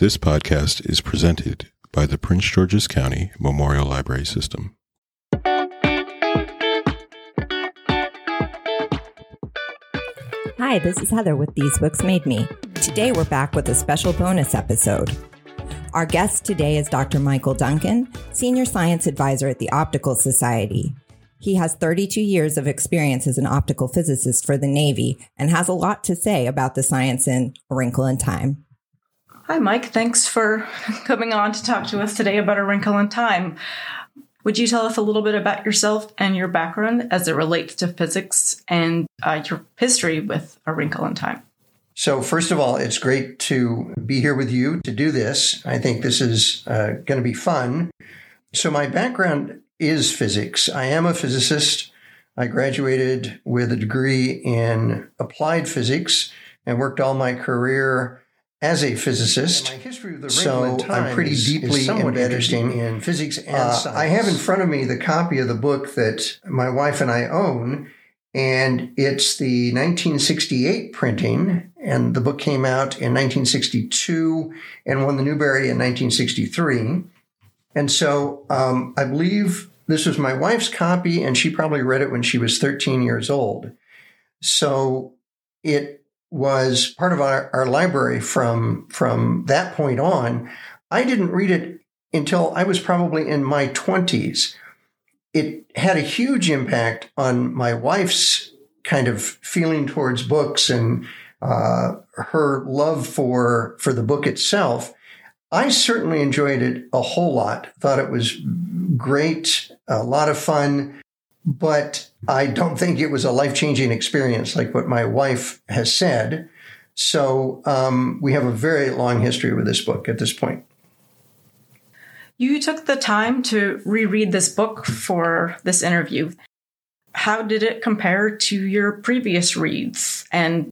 This podcast is presented by the Prince George's County Memorial Library System. Hi, this is Heather with These Books Made Me. Today we're back with a special bonus episode. Our guest today is Dr. Michael Duncan, Senior Science Advisor at the Optical Society. He has 32 years of experience as an optical physicist for the Navy and has a lot to say about the science in Wrinkle in Time. Hi, Mike. Thanks for coming on to talk to us today about A Wrinkle in Time. Would you tell us a little bit about yourself and your background as it relates to physics and uh, your history with A Wrinkle in Time? So, first of all, it's great to be here with you to do this. I think this is uh, going to be fun. So, my background is physics. I am a physicist. I graduated with a degree in applied physics and worked all my career as a physicist. so I'm pretty deeply embedded in physics and uh, science. I have in front of me the copy of the book that my wife and I own, and it's the 1968 printing. And the book came out in 1962 and won the Newbery in 1963. And so um, I believe this was my wife's copy, and she probably read it when she was 13 years old. So it was part of our, our library from from that point on. I didn't read it until I was probably in my 20s. It had a huge impact on my wife's kind of feeling towards books and uh, her love for for the book itself. I certainly enjoyed it a whole lot. Thought it was great, a lot of fun, but I don't think it was a life changing experience like what my wife has said. So um, we have a very long history with this book at this point. You took the time to reread this book for this interview. How did it compare to your previous reads? And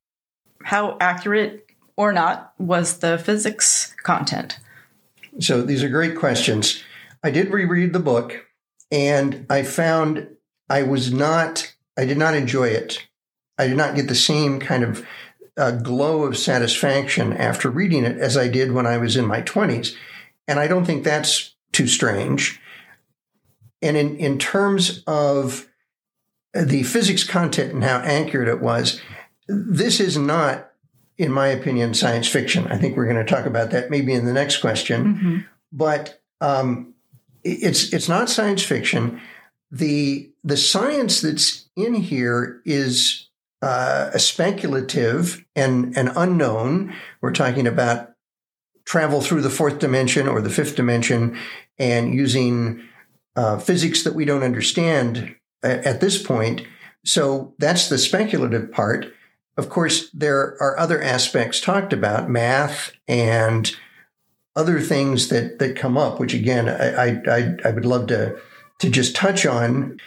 how accurate or not was the physics content? So these are great questions. I did reread the book and I found I was not, I did not enjoy it. I did not get the same kind of uh, glow of satisfaction after reading it as I did when I was in my 20s. And I don't think that's too strange. And in, in terms of the physics content and how accurate it was, this is not, in my opinion, science fiction. I think we're going to talk about that maybe in the next question. Mm-hmm. But um, it's it's not science fiction the the science that's in here is uh, speculative and, and unknown. We're talking about travel through the fourth dimension or the fifth dimension and using uh, physics that we don't understand at, at this point. So that's the speculative part. Of course, there are other aspects talked about, math and other things that that come up, which again, I I, I would love to to just touch on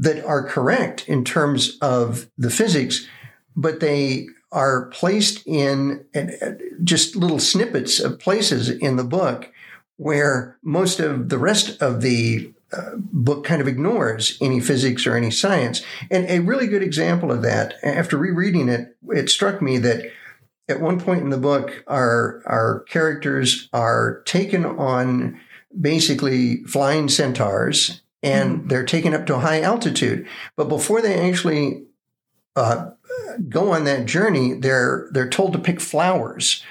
that are correct in terms of the physics, but they are placed in just little snippets of places in the book where most of the rest of the uh, book kind of ignores any physics or any science. And a really good example of that, after rereading it, it struck me that at one point in the book, our, our characters are taken on basically flying centaurs and mm-hmm. they're taken up to a high altitude. But before they actually uh, go on that journey, they're they're told to pick flowers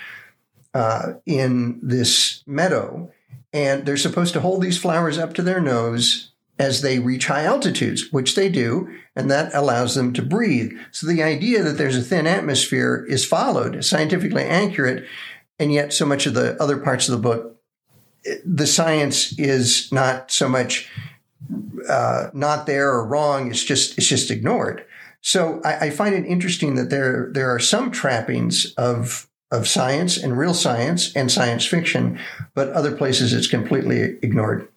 uh, in this meadow, and they're supposed to hold these flowers up to their nose as they reach high altitudes, which they do, and that allows them to breathe. So the idea that there's a thin atmosphere is followed, scientifically accurate, and yet so much of the other parts of the book, the science is not so much uh, not there or wrong. It's just it's just ignored. So I, I, find it interesting that there there are some trappings of of science and real science and science fiction, but other places it's completely ignored.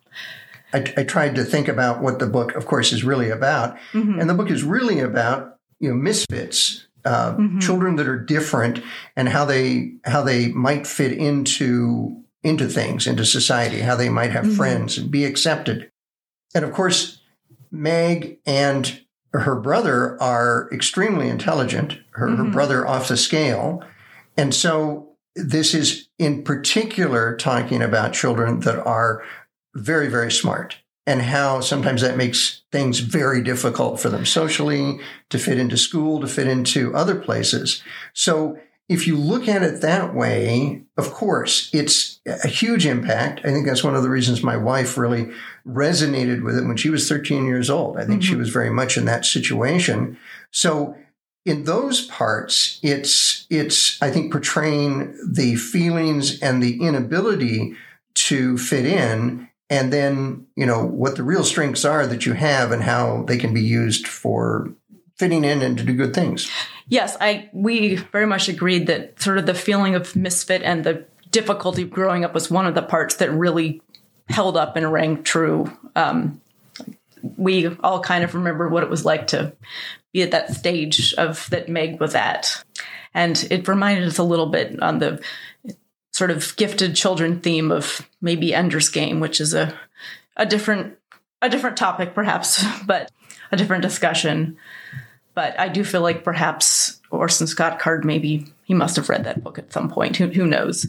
I, I tried to think about what the book, of course, is really about, mm-hmm. and the book is really about you know misfits, uh, mm-hmm. children that are different, and how they how they might fit into into things, into society, how they might have mm-hmm. friends and be accepted. And of course, Meg and her brother are extremely intelligent, her, mm-hmm. her brother off the scale. And so this is in particular talking about children that are very, very smart and how sometimes that makes things very difficult for them socially to fit into school, to fit into other places. So if you look at it that way, of course, it's a huge impact. I think that's one of the reasons my wife really resonated with it when she was 13 years old. I think mm-hmm. she was very much in that situation. So in those parts, it's it's I think portraying the feelings and the inability to fit in, and then you know what the real strengths are that you have and how they can be used for fitting in and to do good things. Yes, I we very much agreed that sort of the feeling of misfit and the difficulty growing up was one of the parts that really held up and rang true. Um, we all kind of remember what it was like to be at that stage of that Meg was at. And it reminded us a little bit on the sort of gifted children theme of maybe Ender's Game, which is a a different a different topic perhaps, but a different discussion. But I do feel like perhaps Orson Scott Card maybe he must have read that book at some point. Who who knows?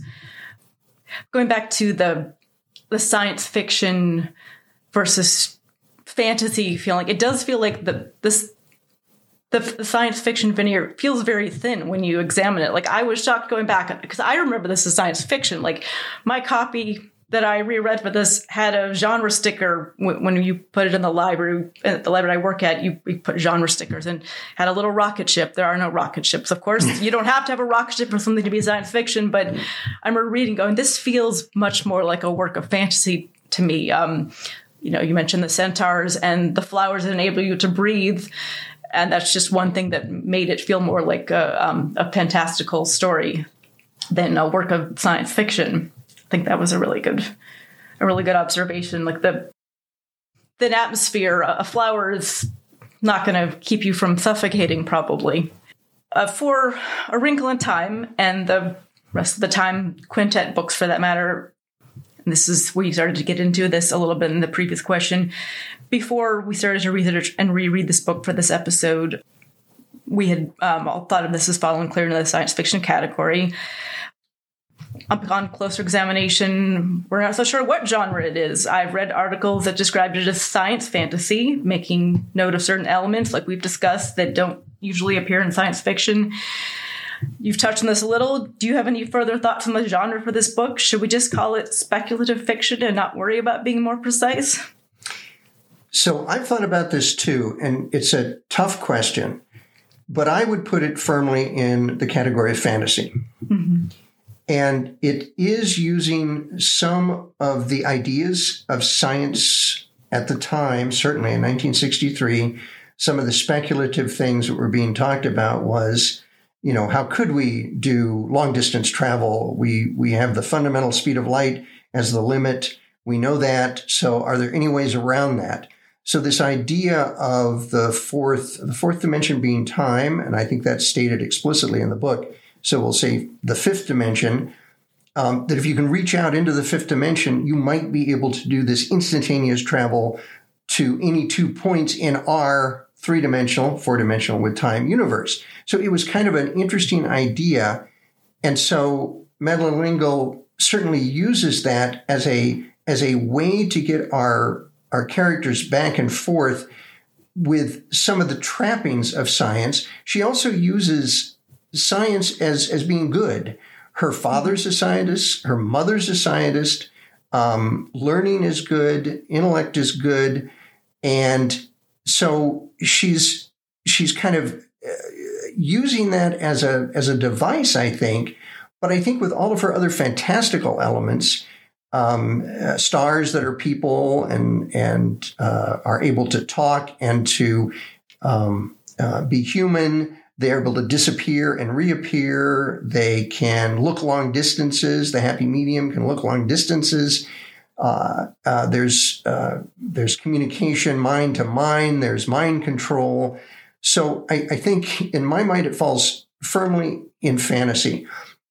Going back to the the science fiction versus fantasy feeling, it does feel like the this the science fiction veneer feels very thin when you examine it. Like I was shocked going back because I remember this as science fiction. Like my copy that I reread for this had a genre sticker when you put it in the library. At uh, the library I work at, you, put genre stickers and had a little rocket ship. There are no rocket ships, of course. you don't have to have a rocket ship for something to be science fiction. But I remember reading, going, this feels much more like a work of fantasy to me. Um, you know, you mentioned the centaurs and the flowers that enable you to breathe and that's just one thing that made it feel more like a, um, a fantastical story than a work of science fiction. I think that was a really good, a really good observation. Like the thin atmosphere, a flower is not going to keep you from suffocating, probably. Uh, for A Wrinkle in Time and the rest of the time quintet books, for that matter, this is we started to get into this a little bit in the previous question. Before we started to research and reread this book for this episode, we had um, all thought of this as falling clear into the science fiction category. Upon closer examination, we're not so sure what genre it is. I've read articles that described it as science fantasy, making note of certain elements, like we've discussed, that don't usually appear in science fiction. You've touched on this a little. Do you have any further thoughts on the genre for this book? Should we just call it speculative fiction and not worry about being more precise? So I've thought about this too, and it's a tough question, but I would put it firmly in the category of fantasy. Mm-hmm. And it is using some of the ideas of science at the time, certainly in 1963. Some of the speculative things that were being talked about was you know, how could we do long distance travel? We, we have the fundamental speed of light as the limit. We know that. So are there any ways around that? So this idea of the fourth, the fourth dimension being time, and I think that's stated explicitly in the book. So we'll say the fifth dimension, um, that if you can reach out into the fifth dimension, you might be able to do this instantaneous travel to any two points in our three dimensional, four dimensional with time universe. So it was kind of an interesting idea. And so Madeleine L'Engle certainly uses that as a, as a way to get our, our characters back and forth with some of the trappings of science. She also uses science as, as being good. Her father's a scientist, her mother's a scientist, um, learning is good, intellect is good. And so she's, she's kind of uh, using that as a as a device, I think. But I think with all of her other fantastical elements, um, uh, stars that are people and and uh, are able to talk and to um, uh, be human. They're able to disappear and reappear. They can look long distances. The happy medium can look long distances. Uh, uh, there's uh, there's communication mind to mind. There's mind control. So I, I think in my mind, it falls firmly in fantasy.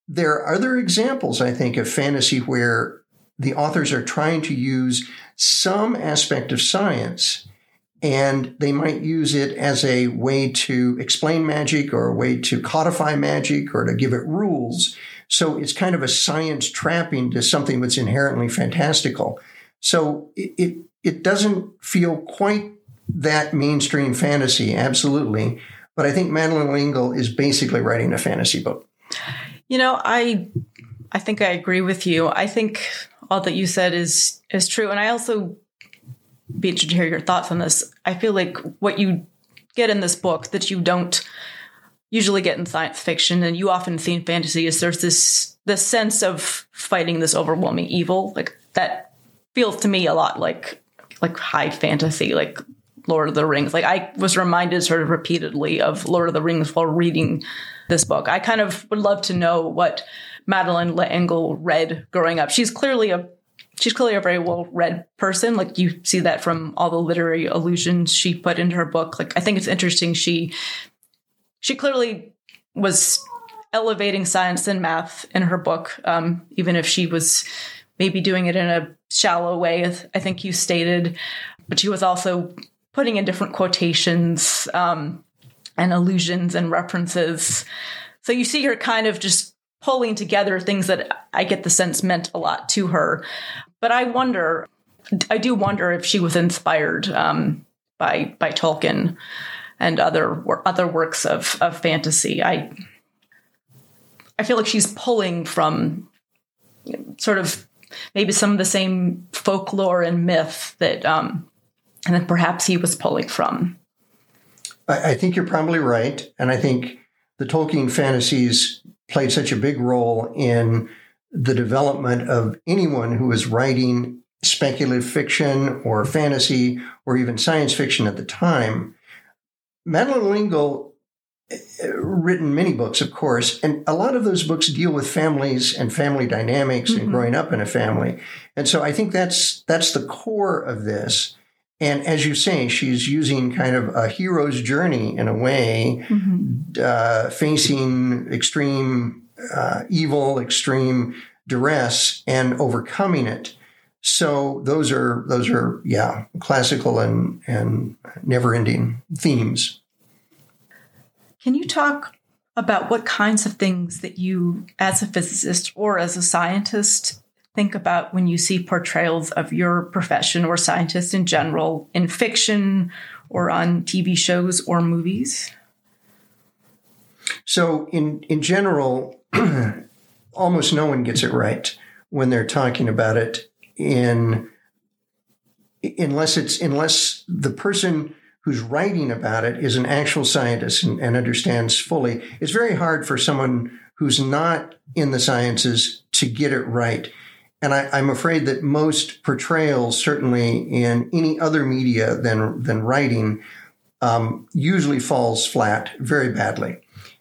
There are other examples, I think, of fantasy where the authors are trying to use some aspect of science and they might use it as a way to explain magic or a way to codify magic or to give it rules. So it's kind of a science trapping to something that's inherently fantastical. So it, it, it doesn't feel quite that mainstream fantasy, absolutely. But I think Madeleine L'Engle is basically writing a fantasy book. You know, I I think I agree with you. I think all that you said is is true, and I also be interested to hear your thoughts on this. I feel like what you get in this book that you don't usually get in science fiction, and you often see in fantasy, is there's this this sense of fighting this overwhelming evil, like that feels to me a lot like like high fantasy, like Lord of the Rings. Like I was reminded sort of repeatedly of Lord of the Rings while reading this book. I kind of would love to know what Madeleine L'Engle read growing up. She's clearly a she's clearly a very well read person. Like you see that from all the literary allusions she put into her book. Like I think it's interesting she she clearly was elevating science and math in her book, um, even if she was maybe doing it in a shallow way, I think you stated. But she was also putting in different quotations um, and allusions and references. So you see her kind of just pulling together things that I get the sense meant a lot to her. But I wonder, I do wonder if she was inspired um, by by Tolkien and other other works of of fantasy. I I feel like she's pulling from sort of maybe some of the same folklore and myth that um, and then perhaps he was pulling from. I, I think you're probably right, and I think the Tolkien fantasies played such a big role in the development of anyone who was writing speculative fiction or fantasy or even science fiction at the time. Madeleine L'Engle uh, written many books, of course, and a lot of those books deal with families and family dynamics mm-hmm. and growing up in a family. And so I think that's that's the core of this. And as you say, she's using kind of a hero's journey in a way, mm-hmm. uh, facing extreme uh, evil, extreme duress, and overcoming it. So those are those are yeah classical and and never ending themes. Can you talk about what kinds of things that you, as a physicist or as a scientist, think about when you see portrayals of your profession or scientists in general in fiction or on TV shows or movies? So, in, in general, almost no one gets it right when they're talking about it in unless it's unless the person who's writing about it is an actual scientist and, and understands fully. It's very hard for someone who's not in the sciences to get it right. And I, am afraid that most portrayals, certainly in any other media than than writing, um, usually falls flat very badly.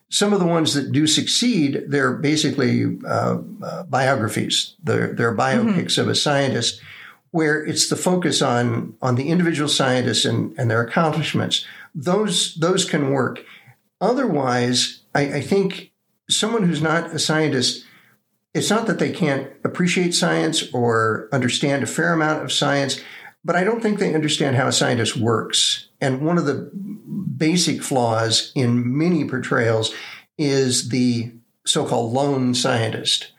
Some of the ones that do succeed, they're basically uh, uh, biographies. They're, they're biopics mm-hmm. of a scientist, where it's the focus on on the individual scientists and, and their accomplishments. Those those can work. Otherwise, I, I think someone who's not a scientist it's not that they can't appreciate science or understand a fair amount of science, but I don't think they understand how a scientist works. And one of the basic flaws in many portrayals is the so called lone scientist.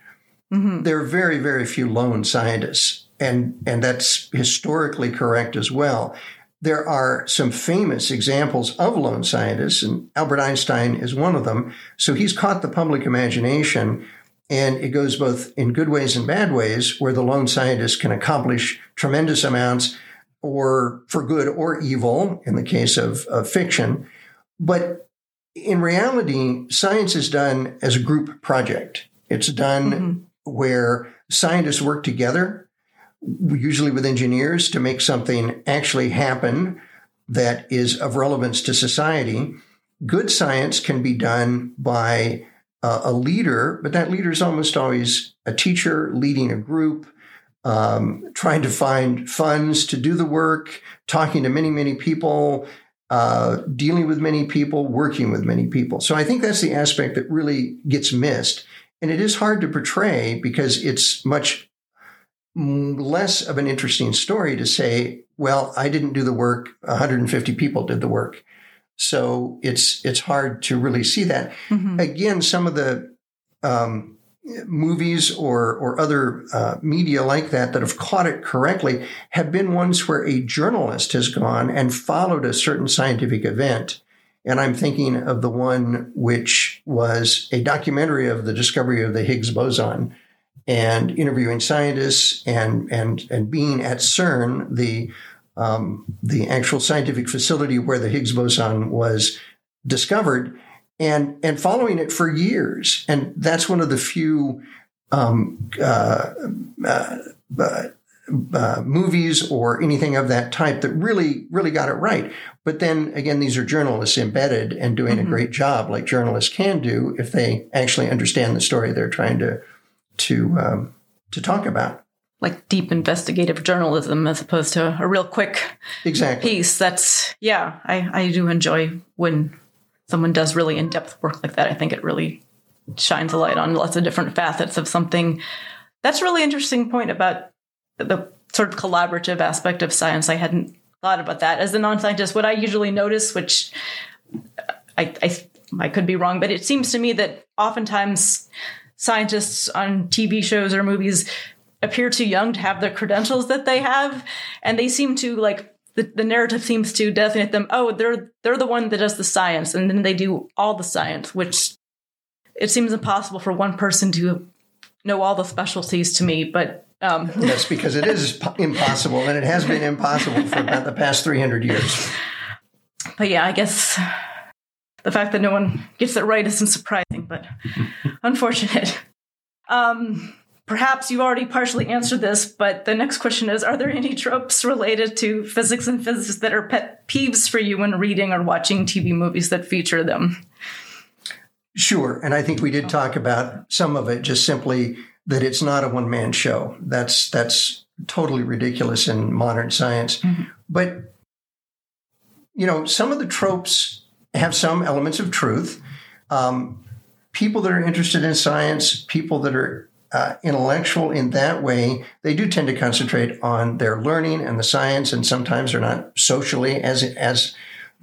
Mm-hmm. There are very, very few lone scientists, and, and that's historically correct as well. There are some famous examples of lone scientists, and Albert Einstein is one of them. So he's caught the public imagination and it goes both in good ways and bad ways, where the lone scientist can accomplish tremendous amounts or for good or evil in the case of, of fiction. But in reality, science is done as a group project. It's done mm-hmm. where scientists work together, usually with engineers, to make something actually happen that is of relevance to society. Good science can be done by uh, a leader, but that leader is almost always a teacher leading a group, um, trying to find funds to do the work, talking to many, many people, uh, dealing with many people, working with many people. So I think that's the aspect that really gets missed. And it is hard to portray because it's much less of an interesting story to say, well, I didn't do the work, 150 people did the work. So it's it's hard to really see that. Mm-hmm. Again, some of the um, movies or or other uh, media like that that have caught it correctly have been ones where a journalist has gone and followed a certain scientific event. And I'm thinking of the one which was a documentary of the discovery of the Higgs boson and interviewing scientists and and and being at CERN, the um, the actual scientific facility where the Higgs boson was discovered and and following it for years. And that's one of the few um, uh, uh, uh, uh, movies or anything of that type that really really got it right. But then again, these are journalists embedded and doing mm-hmm. a great job, like journalists can do if they actually understand the story they're trying to to um, to talk about like deep investigative journalism as opposed to a real quick exactly. piece. That's yeah, I, I do enjoy when someone does really in depth work like that. I think it really shines a light on lots of different facets of something. That's a really interesting point about the sort of collaborative aspect of science. I hadn't thought about that. As a non scientist, what I usually notice, which uh, I, I, I could be wrong, but it seems to me that oftentimes scientists on TV shows or movies appear too young to have the credentials that they have. And they seem to like the, the narrative seems to designate them oh they're they're the one that does the science and then they do all the science which it seems impossible for one person to know all the specialties to me but um. that's because it is impossible and it has been impossible for about the past 300 years but yeah i guess the fact that no one gets it right isn't surprising but unfortunate um Perhaps you've already partially answered this, but the next question is Are there any tropes related to physics and physicists that are pet peeves for you when reading or watching TV movies that feature them? Sure. And I think we did talk about some of it, just simply that it's not a one man show. That's, that's totally ridiculous in modern science. Mm-hmm. But, you know, some of the tropes have some elements of truth. Um, people that are interested in science, people that are uh, intellectual in that way, they do tend to concentrate on their learning and the science, and sometimes they're not socially as as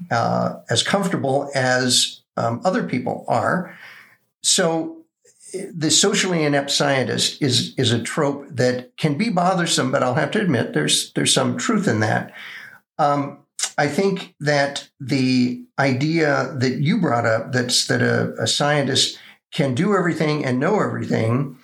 uh, as comfortable as um, other people are. So, the socially inept scientist is is a trope that can be bothersome, but I'll have to admit there's there's some truth in that. Um, I think that the idea that you brought up that's that a, a scientist can do everything and know everything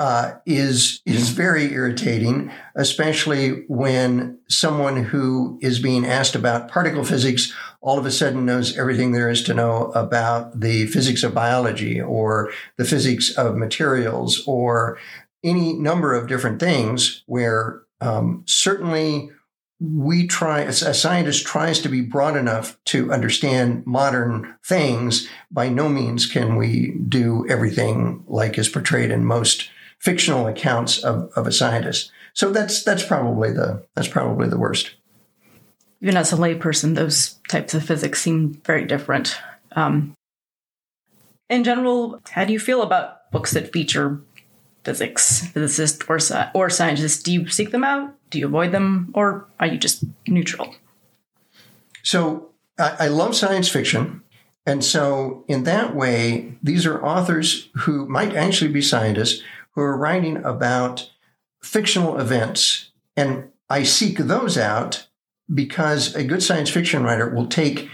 uh, is is very irritating, especially when someone who is being asked about particle physics all of a sudden knows everything there is to know about the physics of biology or the physics of materials or any number of different things. Where um, certainly we try, a scientist tries to be broad enough to understand modern things. By no means can we do everything like is portrayed in most fictional accounts of, of a scientist. So that's that's probably the that's probably the worst. Even as a layperson, those types of physics seem very different. Um, in general, how do you feel about books that feature physics, physicists, or or scientists? Do you seek them out? Do you avoid them, or are you just neutral? So I, I love science fiction. And so, in that way, these are authors who might actually be scientists who are writing about fictional events. And I seek those out because a good science fiction writer will take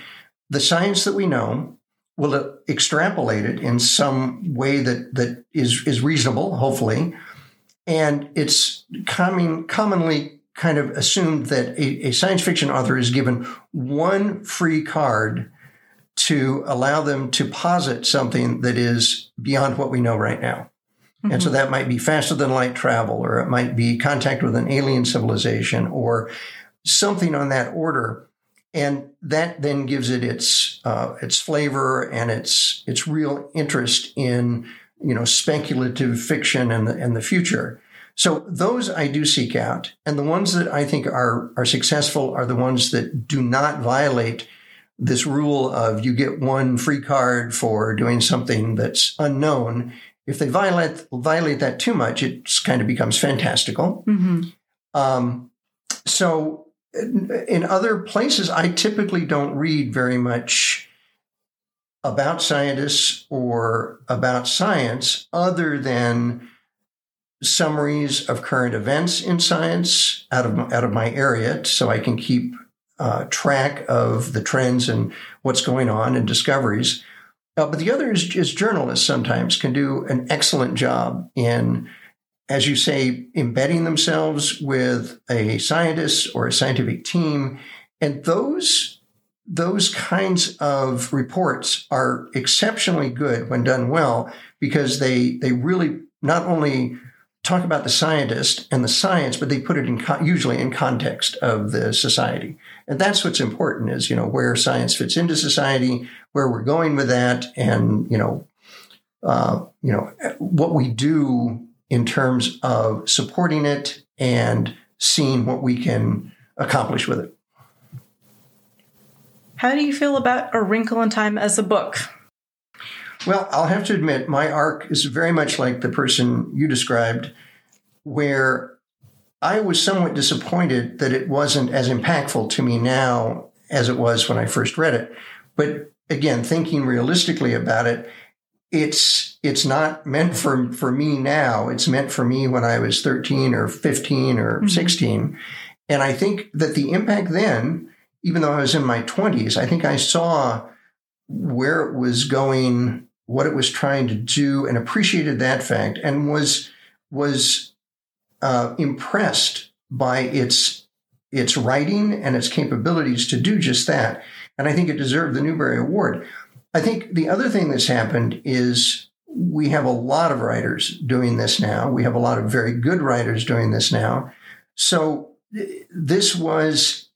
the science that we know, will extrapolate it in some way that, that is, is reasonable, hopefully. And it's coming, commonly kind of assumed that a, a science fiction author is given one free card to allow them to posit something that is beyond what we know right now. Mm-hmm. And so mm-hmm. that might be faster than light travel, or it might be contact with an alien civilization, or something on that order. And that then gives it its uh, its flavor and its its real interest in you know speculative fiction and the and the future. So those I do seek out, and the ones that I think are are successful are the ones that do not violate this rule of you get one free card for doing something that's unknown if they violate violate that too much, it kind of becomes fantastical. Mm-hmm. Um, so, in, other places, I typically don't read very much about scientists or about science other than summaries of current events in science out of out of my area, so I can keep uh, track of the trends and what's going on and discoveries. Uh, but the other is, is journalists sometimes can do an excellent job in, as you say, embedding themselves with a scientist or a scientific team, and those those kinds of reports are exceptionally good when done well because they they really not only talk about the scientist and the science, but they put it in usually in context of the society, and that's what's important is you know where science fits into society, where we're going with that, and you know, uh, you know what we do in terms of supporting it and seeing what we can accomplish with it. How do you feel about A Wrinkle in Time as a book? Well, I'll have to admit, my arc is very much like the person you described, where I was somewhat disappointed that it wasn't as impactful to me now as it was when I first read it. But again, thinking realistically about it, it's it's not meant for for me now. It's meant for me when I was 13 or 15 or mm-hmm. 16. And I think that the impact then even though I was in my 20s, I think I saw where it was going, what it was trying to do, and appreciated that fact, and was was uh, impressed by its its writing and its capabilities to do just that. And I think it deserved the Newbery Award. I think the other thing that's happened is we have a lot of writers doing this now. We have a lot of very good writers doing this now. So this was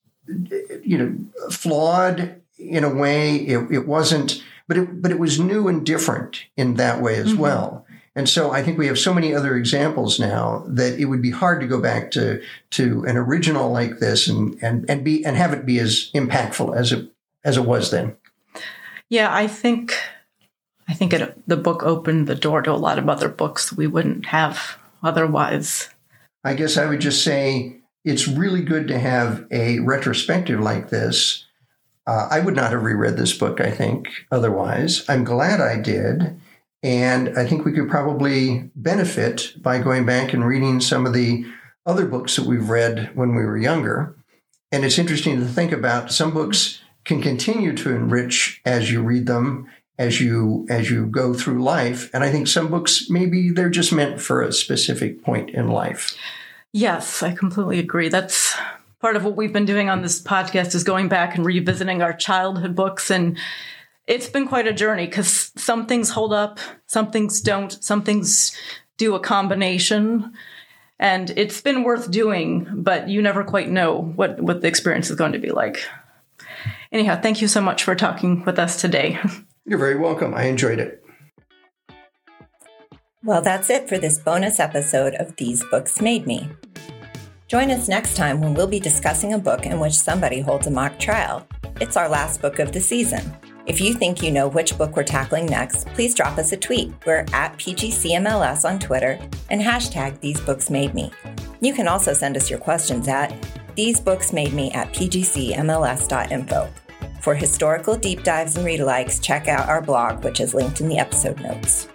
you know, flawed in a way. It, it wasn't, but it, but it was new and different in that way as mm-hmm. well. And so I think we have so many other examples now that it would be hard to go back to to an original like this and and and be and have it be as impactful as it as it was then. Yeah, I think I think it, the book opened the door to a lot of other books we wouldn't have otherwise. I guess I would just say it's really good to have a retrospective like this. Uh, I would not have reread this book, I think, otherwise. I'm glad I did. And I think we could probably benefit by going back and reading some of the other books that we've read when we were younger. And it's interesting to think about some books can continue to enrich as you read them, as you as you go through life. And I think some books maybe they're just meant for a specific point in life. Yes, I completely agree. That's part of what we've been doing on this podcast is going back and revisiting our childhood books and it's been quite a journey because some things hold up, some things don't, some things do a combination. And it's been worth doing, but you never quite know what, what the experience is going to be like. Anyhow, thank you so much for talking with us today. You're very welcome. I enjoyed it. Well, that's it for this bonus episode of These Books Made Me. Join us next time when we'll be discussing a book in which somebody holds a mock trial. It's our last book of the season. If you think you know which book we're tackling next, please drop us a tweet. We're at PGCMLS on Twitter and hashtag These Books Made Me. You can also send us your questions at These Books Made Me at pgcmls.info. For historical deep dives and read alikes, check out our blog, which is linked in the episode notes.